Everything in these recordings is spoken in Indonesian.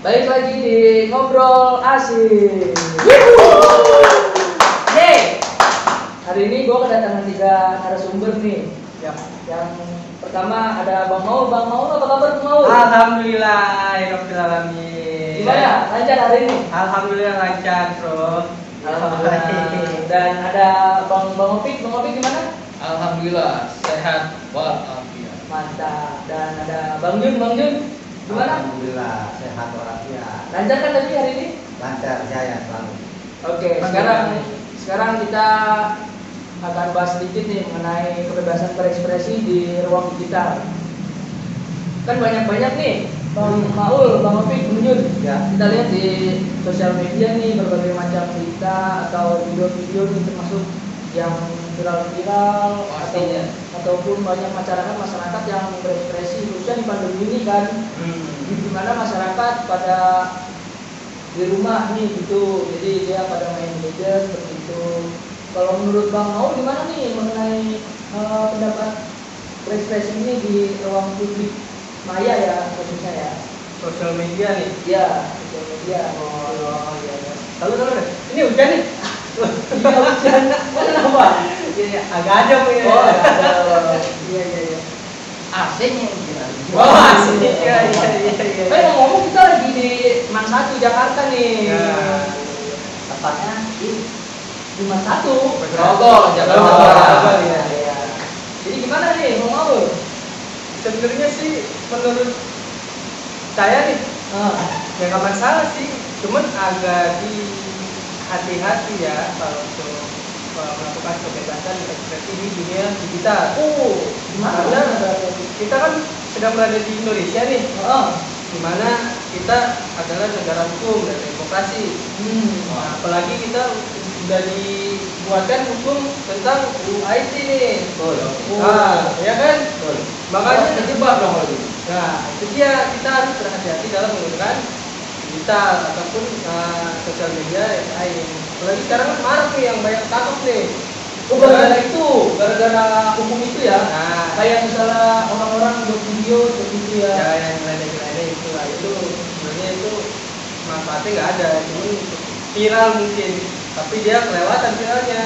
Baik lagi di ngobrol asik. Nih, hari ini gue kedatangan tiga narasumber nih. Ya. Yang pertama ada Bang Maul. Bang Maul apa kabar Bang Maul? Alhamdulillah, alamin. Gimana? Lancar hari ini? Alhamdulillah lancar, Bro. Alhamdulillah. Dan ada Bang Bang Opik. Bang Opik gimana? Alhamdulillah sehat walafiat. Mantap. Dan ada Bang Jun. Bang Jun gimana? Alhamdulillah sehat walafiat. Lancar kan tadi hari ini? Lancar jaya selalu. Oke, sekarang sekarang kita akan bahas sedikit nih mengenai kebebasan berekspresi di ruang digital. Kan banyak-banyak nih, Bang Maul, Bang Opik, Jun. Ya. Kita lihat di sosial media nih berbagai macam berita atau video-video nih termasuk yang viral-viral atau, Pastinya. Ataupun banyak masyarakat masyarakat yang berekspresi khususnya di pandemi ini kan di Hmm. mana masyarakat pada di rumah nih gitu jadi dia pada main gadget seperti itu kalau menurut bang Mau gimana nih mengenai eh, pendapat berekspresi ini di ruang publik maya ya khususnya ya Sosial media nih. ya sosial media Oh, oh iya iya. Lalu lalu. Ini hujan nih. iya hujan kenapa Iya, iya. agak ada Bu ya. oh iya iya iya AC-nya? Oh, asli. Iya, iya, iya, iya. Eh ngomong kita lagi di Man Satu Jakarta nih Ya. tepatnya di di Man Satu Grogol, Jakarta Oh, iya. Iya. Jadi gimana nih, mau mau? Sebenarnya sih menurut saya nih Ah, ya nggak masalah sih cuman agak di hati-hati ya kalau untuk melakukan kebebasan ekspresi di dunia digital. Oh, gimana? Karena kita kan sedang berada di Indonesia nih. Ah, di mana kita adalah negara hukum dan demokrasi. Hmm. Nah, apalagi kita sudah dibuatkan hukum tentang UIT nih. Betul. nah ya kan? Makanya makanya terjebak dong. Kalau gitu. Nah, itu dia. Kita harus berhati-hati dalam menggunakan digital ataupun uh, sosial media yang lain. Apalagi sekarang kan marak nih yang banyak tangkap nih. Oh, gara-gara itu, gara-gara hukum itu ya. Nah, Kayak misalnya orang-orang buat video seperti itu ya. ya yang lain-lain itu lah itu sebenarnya itu manfaatnya nggak ada, cuma viral mungkin, tapi dia kelewatan viralnya.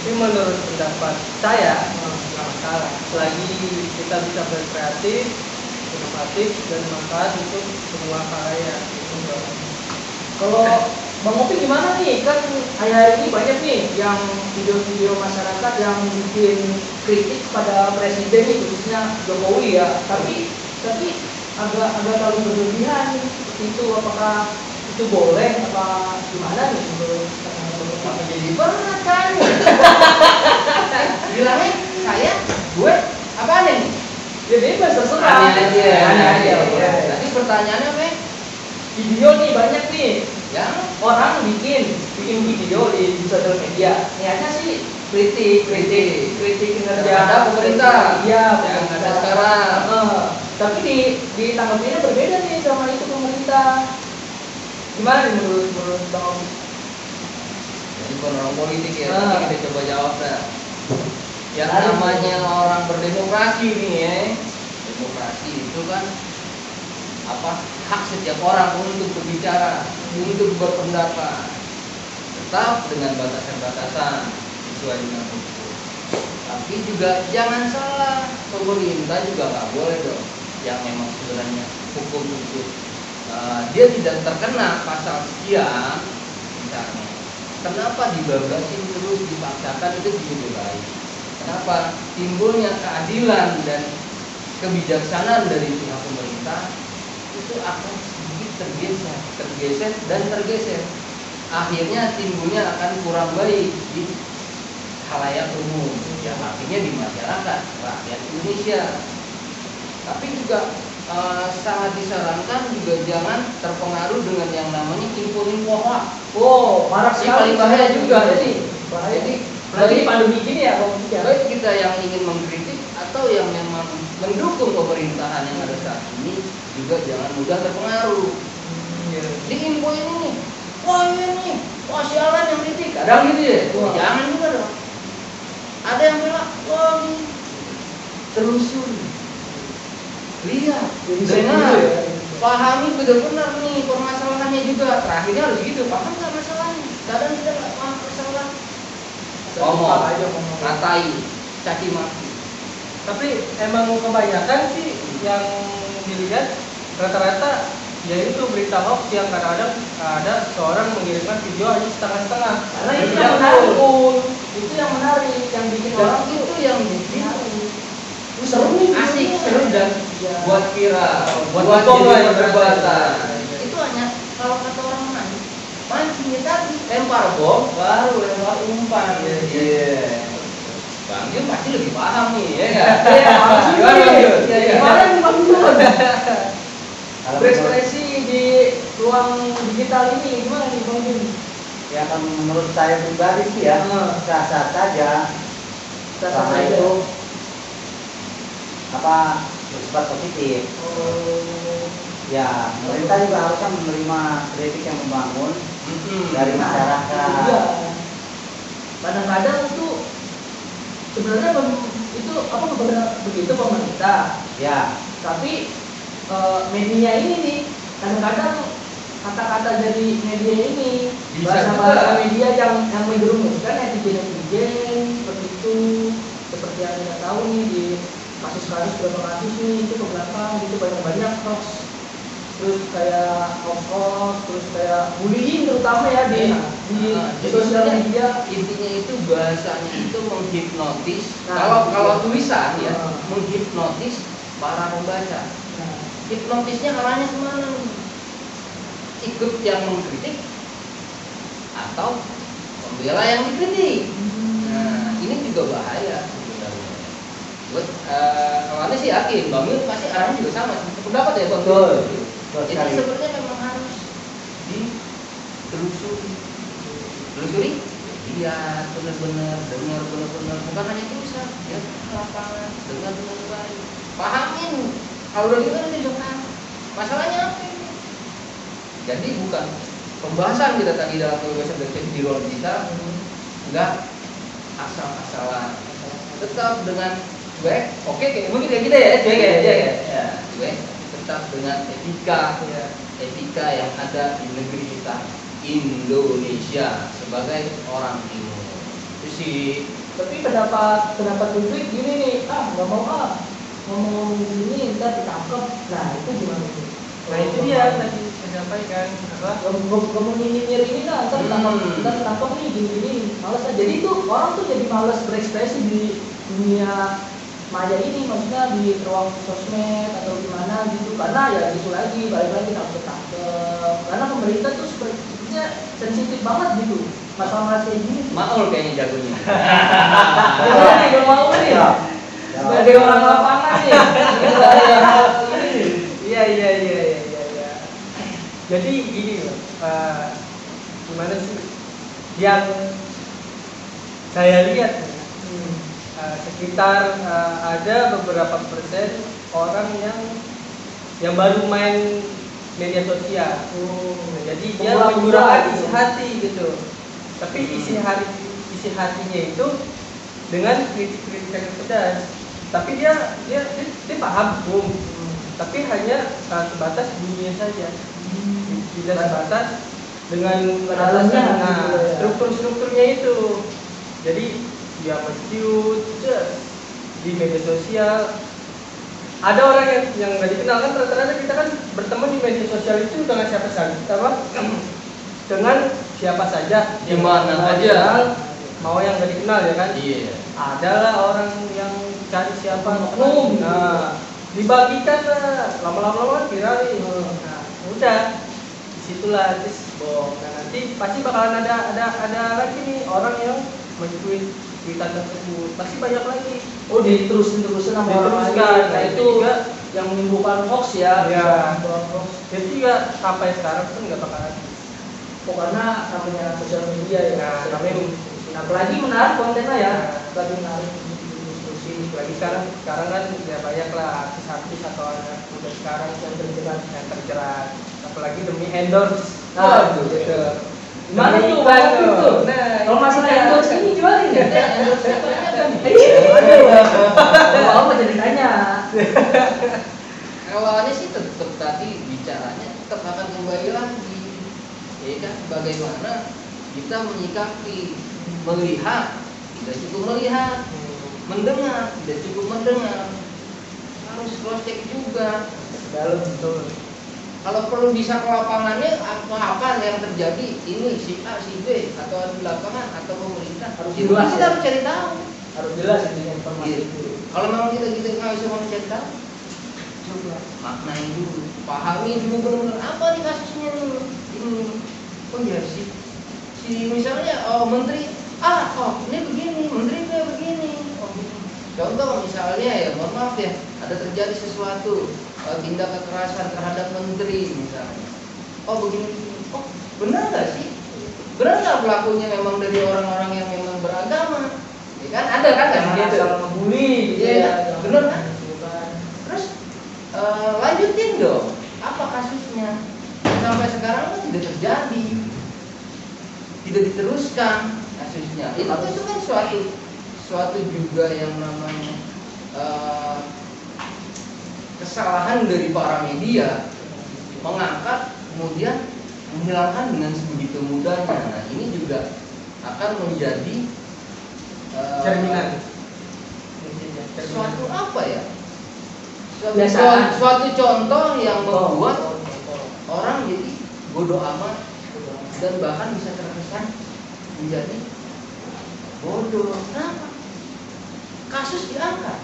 Tapi menurut pendapat saya nggak masalah. Selagi kita bisa berkreatif, inovatif dan manfaat untuk semua halayak. Itu Kalau Bang Opi gimana nih? Kan ayah ini banyak nih yang video-video masyarakat yang bikin kritik pada presiden nih khususnya Jokowi ya. Tapi tapi agak agak terlalu berlebihan itu. Apakah itu boleh apa gimana nih menurut jadi berat kan? Bilangnya saya, gue, apa nih? Ya bebas terserah. Aneh aja, aneh aja. Pertanyaannya apa? Ya? Video nih banyak nih Yang orang bikin bikin video di, sosial media niatnya sih kritik kritik kritik kinerja Terhadap pemerintah. iya Yang pemerintah. ada sekarang. Heeh. tapi di di tanggapinya berbeda nih sama itu pemerintah gimana nih menurut menurut bang Omi Jadi bukan orang politik ya, nanti kita coba jawab dah. Yang namanya orang berdemokrasi nih ya, demokrasi itu kan apa hak setiap orang untuk berbicara, untuk berpendapat, tetap dengan batasan-batasan sesuai dengan hukum. Tapi juga jangan salah, pemerintah juga nggak boleh dong yang memang sebenarnya hukum itu uh, dia tidak terkena pasal sekian misalnya Kenapa dibablasin terus dipaksakan itu juga baik. Kenapa timbulnya keadilan dan kebijaksanaan dari pihak pemerintah itu akan sedikit tergeser, tergeser dan tergeser. Akhirnya timbulnya akan kurang baik di halayak umum, yang artinya di masyarakat rakyat Indonesia. Tapi juga eh, sangat disarankan juga jangan terpengaruh dengan yang namanya info-info hoax. oh marak Ini sekali paling bahaya juga jadi. bahaya Jadi lagi pandemi gini ya ya baik kita yang ingin mengkritik atau yang memang mendukung pemerintahan yang ada saat ini juga jangan mudah terpengaruh. Iya. Di info ini nih, wah ini nih, wah sialan yang kritik, kadang gitu ya. Wah. Jangan juga dong. Ada yang bilang, wah ini telusuri, lihat, dengar, dulu ya. pahami benar-benar nih permasalahannya juga terakhirnya harus gitu paham nggak masalahnya kadang kita nggak paham masalah ngomong. ngatai caci maki tapi emang kebanyakan sih yang dilihat rata-rata ya itu berita hoax yang kadang-kadang ada seorang mengirimkan video hanya setengah-setengah. Karena itu yang menarik. Itu yang menarik, yang bikin dan orang itu yang bikin Wih, seru nih. asik seru. Dan Ya. buat viral Buat buat ngomong jadi lah, perdebatan ya. itu hanya kalau kata orang lain mancingnya tadi. Lempar bom baru lempar umpan. Iya, iya Bang Yun pasti lebih paham nih ya nggak Iya, Gimana. Bang Yun? Ya, Iya. gimana nih Bang Yun? Berekspresi di ruang digital ini gimana nih Bang Yun? ya kan menurut saya pribadi sih ya, sah-sah saja. Selama itu apa bersifat positif. Oh. Ya, pemerintah juga harusnya menerima kritik yang membangun dari masyarakat. Iya. Kadang-kadang itu sebenarnya itu apa benar begitu pemerintah, Ya, tapi eh, media ini nih kadang-kadang kata-kata dari media ini bahasa-bahasa media yang yang menjerumuskan netizen netizen seperti itu seperti yang kita tahu nih di kasus-kasus beberapa kasus nih itu ke belakang gitu banyak-banyak hoax. Terus kayak hoax hoax terus kayak bullying terutama ya di Iya. Di, Nah, di sosial media. intinya itu bahasanya itu menghipnotis. Nah, kalau gitu. kalau tulisan ya Nah. menghipnotis para pembaca. Nah, hipnotisnya arahnya ke mana? Ikut yang mengkritik atau membela yang dikritik. Nah ini juga bahaya sebenarnya. Buat eh, awalnya sih yakin bang pasti arahnya juga sama pendapat ya bang Betul. Betul jadi sebenarnya memang harus ditelusuri telusuri lihat benar-benar dengar benar-benar. Bukan hanya tulisan ya lapangan dengar dengan baik pahamin kalau udah dengar nanti udah paham masalahnya apa? Ini jadi bukan pembahasan kita tadi dalam kebebasan berekspresi di ruang digital enggak asal-asalan. Tetap dengan cuek oke kayak mungkin kayak kita ya cuek ya cuek ya ya. Cuek tetap dengan etika Iya. etika yang ada di negeri kita Indonesia sebagai orang timur itu sih. Tapi pendapat pendapat publik gini nih ah nggak mau ah ngomong gini ntar ditangkap. Nah itu gimana tuh? Nah itu dia tadi saya sampaikan apa? Gak mau nyinyir ini lah ntar ditangkap Hmm. ntar ditangkap nih gini gini males aja. Jadi tuh orang tuh jadi males berekspresi di dunia maya ini maksudnya di ruang sosmed atau gimana gitu. Karena ya gitu lagi balik lagi takut ketangkep karena pemerintah tuh sepertinya sensitif banget gitu masalah-masalah kayak gini Maul kayaknya jagonya Gimana nih, gak mau nih Ya. sebagai orang lapangan nih iya iya iya iya iya iya. jadi gini loh eh, gimana sih yang saya lihat Hmm. eh, sekitar eh, ada beberapa persen orang yang yang baru main media sosial. Oh. jadi dia mencurahkan gitu. isi hati gitu. Tapi isi hari isi hatinya itu dengan kritik-kritik yang pedas. Tapi dia dia dia, dia paham hukum tapi hanya uh, sebatas bunyinya saja. Tidak sebatas dengan nah, gitu ya. struktur-strukturnya itu. Jadi dia mencuit ces, di media sosial ada orang yang yang nggak dikenal kan rata-rata kita kan bertemu di media sosial itu dengan siapa saja apa? Dengan siapa saja. Di mana mau aja. dikenal, mau yang nggak dikenal ya kan? Iya. Adalah orang yang cari siapa Oknum. nah dibagikan lah. Lama-lama kan viral. Nih nah udah. Di situlah terus bohong nah nanti pasti bakalan ada ada ada lagi nih orang yang mencuit tweetan tersebut pasti banyak lagi Oh diterusin terusin sama orang lain. Nah, itu itu juga yang menimbulkan hoax ya. Ya. Hoax. jadi juga sampai sekarang pun nggak bakal habis Oh, karena namanya sosial media ya. Nah, namanya Nah, apalagi menarik kontennya ya. Nah. Apalagi menarik diskusi. lagi sekarang sekarang kan ya banyak lah artis-artis atau anak muda sekarang yang terjerat yang terjerat apalagi demi endorse Nah, Waduh, gitu. Demi tuh, Opik tuh? nah Kalau masalah iya. endorse ini gimana nih? endorse siapa ada nih Aduh, mau apa jadi tanya? awalnya sih tetap tadi bicaranya tetap akan kembali lagi. Ya kan bagaimana kita menyikapi melihat tidak cukup melihat mendengar tidak cukup mendengar. Harus cross check juga. Dalam betul kalau perlu bisa ke lapangannya apa apa yang terjadi? Ini si A si B atau di lapangan atau pemerintah Harus itu jelas, kita ya. harus cari tahu. Harus jelas ini informasi Iya. itu. Kalau memang kita kita nggak bisa mau cari tahu coba maknai dulu pahami dulu benar-benar apa nih kasusnya nih ini. Oh ya si si misalnya oh menteri ah oh ini begini menteri ini begini oh begini contoh misalnya ya mohon maaf ya ada terjadi sesuatu tindak kekerasan terhadap menteri misalnya oh begini oh benar nggak sih benar nggak pelakunya memang dari orang-orang yang memang beragama ya kan ada kan jangan gitu asal ngebully gitu Iya, ya kan? Bener, kan? Terus eh, lanjutin dong, apa kasusnya? Sampai sekarang kan tidak terjadi, tidak diteruskan kasusnya. Itu itu kan suatu suatu juga yang namanya eh, kesalahan dari para media mengangkat kemudian menghilangkan dengan sebegitu mudahnya. Nah ini juga akan menjadi cerminan suatu apa ya? Suatu, Biasaan. suatu contoh yang Oh, membuat oh, oh. orang jadi bodoh amat dan bahkan bisa terkesan menjadi bodoh. Kenapa? Kasus diangkat,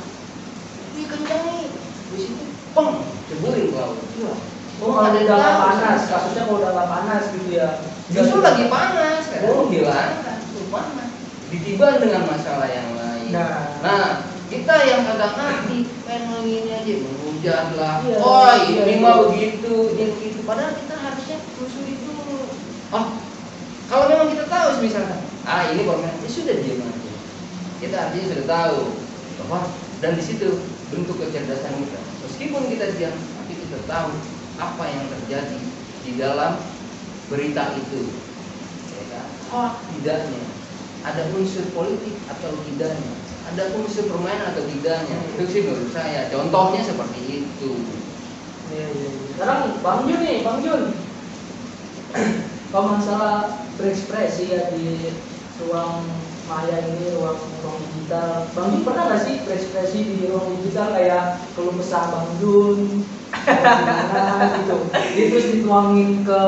dikencangi, di situ, peng, ceburin ke laut. Iya. Oh, kalau udah nggak panas, kasusnya kalau udah nggak panas gitu ya. Justru lagi panas, karena Oh. menghilangkan itu panas. Ditiban dengan masalah yang lain. Nah. Nah, kita yang kagak ngerti, pengen ini aja menghujat lah. Iya, oh, iya, ini iya. mah begitu, ini begitu. Padahal kita harusnya telusuri dulu. Oh, kalau memang kita tahu misalkan, ah ini permainan, ya sudah diam aja. Kita artinya sudah tahu bahwa dan di situ bentuk kecerdasan kita. Meskipun kita diam, tapi kita tahu apa yang terjadi di dalam berita itu. Hoax tidaknya, ada unsur politik atau tidaknya, ada unsur permainan atau tidaknya. Itu sih menurut saya. Contohnya seperti itu. Iya, iya, iya. Sekarang Bang Jun nih, Bang Jun. Kalau masalah berekspresi ya di ruang maya ini, ruang ruang digital. Bang Jun pernah nggak sih berekspresi di ruang digital kayak keluh kesah Bang Jun, gimana gitu. Dia terus dituangin ke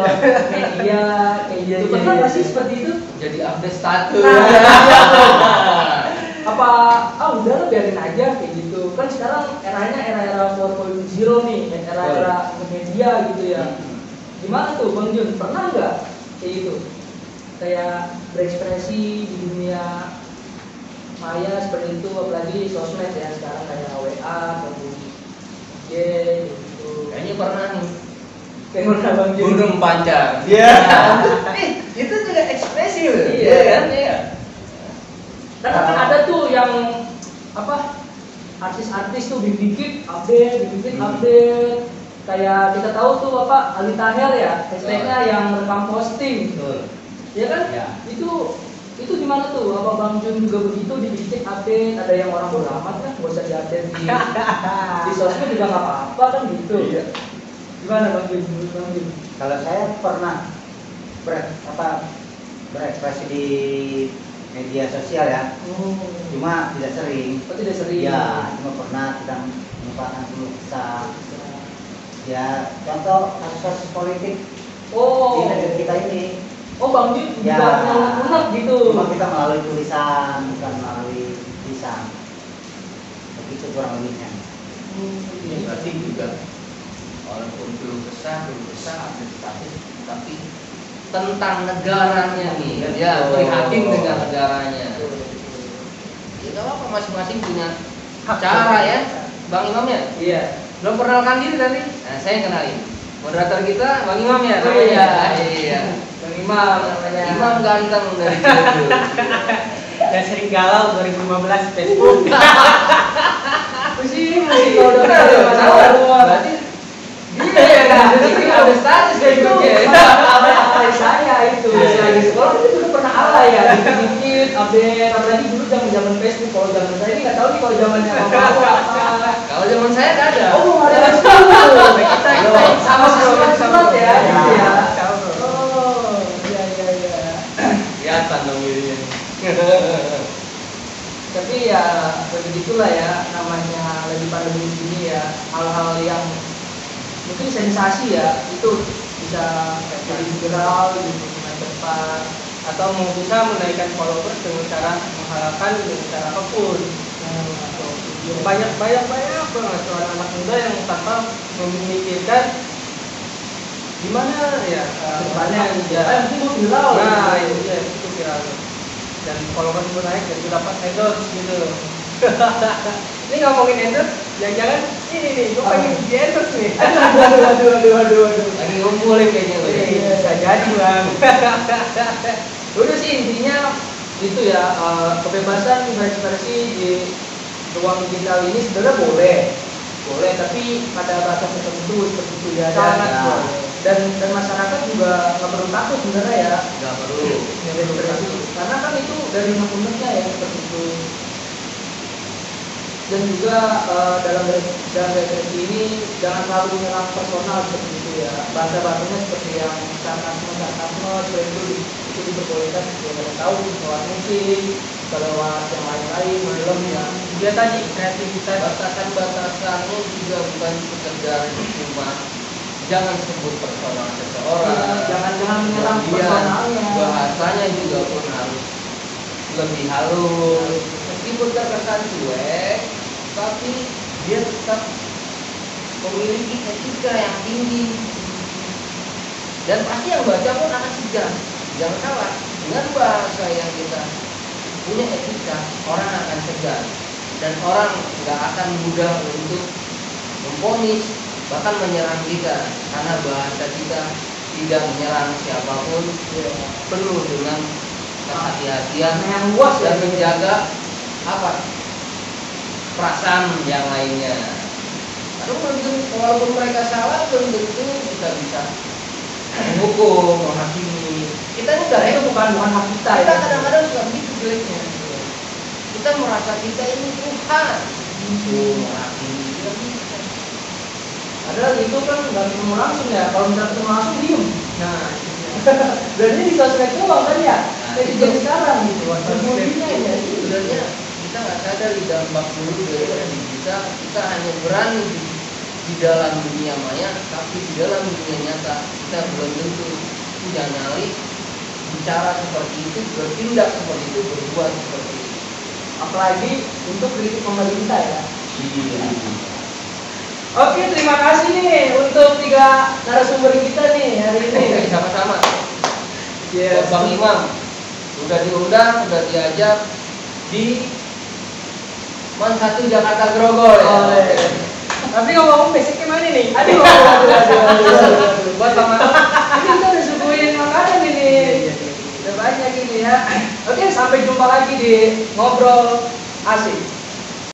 media kayak gitu. Iya, iya, Pernah iya, nggak sih seperti itu? Jadi update status. Apa ah udah lah biarin aja kayak gitu. Kan sekarang eranya era-era 4.0 nih, era-era media gitu ya. Gimana tuh Bang Jun? Pernah nggak kayak gitu? Kayak berekspresi di dunia maya seperti itu, apalagi sosmed ya sekarang kayak WA, ataupun IG gitu. Kayaknya pernah nih. Kayak mana Bang Jun? Gunung panjang. Iya. Eh, itu juga ekspresi loh. Iya. kan? Iya. Karena kan ada tuh yang apa artis-artis tuh dikit update, dikit Hmm. update. Kayak kita tahu tuh apa Ali Taher ya, hashtagnya yang rekam posting, Betul. Ya kan? Ya. Itu itu gimana tuh? Apa Bang Jun juga begitu dikit update? Ada yang orang bodo amat kan, gak usah diupdate di di sosmed juga nggak apa-apa kan gitu. Iya. Gimana Bang Jun? Bang Jun? Kalau saya pernah ber, apa berekspresi di media sosial ya, Oh, cuma tidak sering. oh, tidak sering. Ya, cuma pernah kita menyempatkan keluh kesah. Ya, contoh kasus-kasus politik Oh, di negeri kita ini. Oh Bang Jun juga Ya. unek-unek gitu. Cuma kita melalui tulisan, bukan melalui lisan. Begitu kurang lebihnya. Ini berarti juga walaupun belum besar, belum besar status, tapi tentang negaranya nih, ya prihatin dengan negaranya. Ya apa masing-masing punya cara ya, Bang Imam ya. Iya. Belum perkenalkan diri tadi? Nah, saya kenalin. Moderator kita Bang Imam ya, Oh, iya. Iya. Imam namanya. Imam ganteng dari Cirebon. Yang sering galau 2015 Facebook. Pusing, pusing kalau udah ada masalah. Berarti dia ya kan, jadi ada status Itu Facebooknya. alay saya itu. Selagi sekolah itu dulu pernah alay ya, dikit-dikit update. Apalagi dulu zaman zaman Facebook. Kalau zaman saya ini nggak tahu nih kalau zamannya apa apa. Kalau zaman saya nggak ada. Oh, ada itu. Kita kita sama sama itulah ya namanya lagi pandemi ini ya hal-hal yang mungkin sensasi ya itu bisa jadi viral gitu dengan cepat atau mau bisa menaikkan followers dengan cara menghalalkan dengan cara apa pun Nah, banyak banyak banyak banget seorang anak muda yang tanpa memikirkan gimana ya uh, depannya ya ya eh, mau viral nah gitu. itu dia itu viral dan followers pun naik dan itu dapat endorse gitu ini ngomongin endorse jangan-jangan ini nih gue pengen di endorse nih aduh aduh aduh aduh aduh aduh Lagi ngumpulin kayaknya ya. Iya, bisa jadi bang udah sih intinya itu ya eh, kebebasan berekspresi di ruang digital ini sebenarnya boleh boleh tapi pada batas tertentu seperti itu ya Sangat boleh. Dan dan masyarakat juga nggak perlu takut sebenarnya ya. Nggak perlu. berekspresi karena kan itu dari undang-undangnya ya seperti itu. Dan juga eh, dalam dalam berekspresi ini jangan terlalu menyerang personal seperti itu ya. Bahasa bahasanya seperti yang sarkasme sarkasme seperti itu itu diperbolehkan ya kita tahu lewat musik lewat yang lain-lain film ya. Dia tadi kreativitas Batasan-batasannya juga bukan sekedar cuma jangan sebut personal seseorang. Iya, jangan jangan menyerang personalnya bahasanya juga pun harus lebih halus. Meskipun terkesan cuek, tapi dia tetap memiliki etika yang tinggi. Dan pasti yang baca pun akan segan. Jangan salah, dengan bahasa yang kita punya etika, orang akan segan. Dan orang nggak akan mudah untuk memponis bahkan menyerang kita karena bahasa kita tidak menyerang siapa pun Iya. penuh dengan kehati-hatian Karena yang luas ya dan menjaga apa perasaan yang lainnya. Tentu- walaupun mereka salah belum tentu kita bisa menghukum, menghakimi. Kita ini udah itu bukan bukan hak kita kita ya kadang-kadang suka begitu jeleknya. Kita merasa kita ini Tuhan, itu menghakimi. Bisa. Padahal itu kan nggak ketemu langsung ya kalau misalnya ketemu langsung diem. Nah ini di sosmed doang kan ya? Nah, jadi sekarang gitu itu ya sebenarnya kita nggak sadar di dampak dulu dari kita kita hanya berani di, di dalam dunia maya tapi di dalam dunia nyata kita belum tentu punya nyali bicara seperti itu bertindak seperti itu berbuat seperti itu. Apalagi untuk kritik pemerintah ya? Iya. Oke, terima kasih nih untuk tiga narasumber kita nih hari ini. Sama-sama Yes. Buat Bang Imam udah diundang udah diajak di Man satu Jakarta Grogol ya Oh, iya. Tapi ngomong basicnya mana nih Aduh, aduh, aduh, aduh, aduh, aduh. buat Bang Mama Ini kita udah suguhin makanan ini. Udah banyak ini ya. Oke, sampai jumpa lagi di ngobrol asik.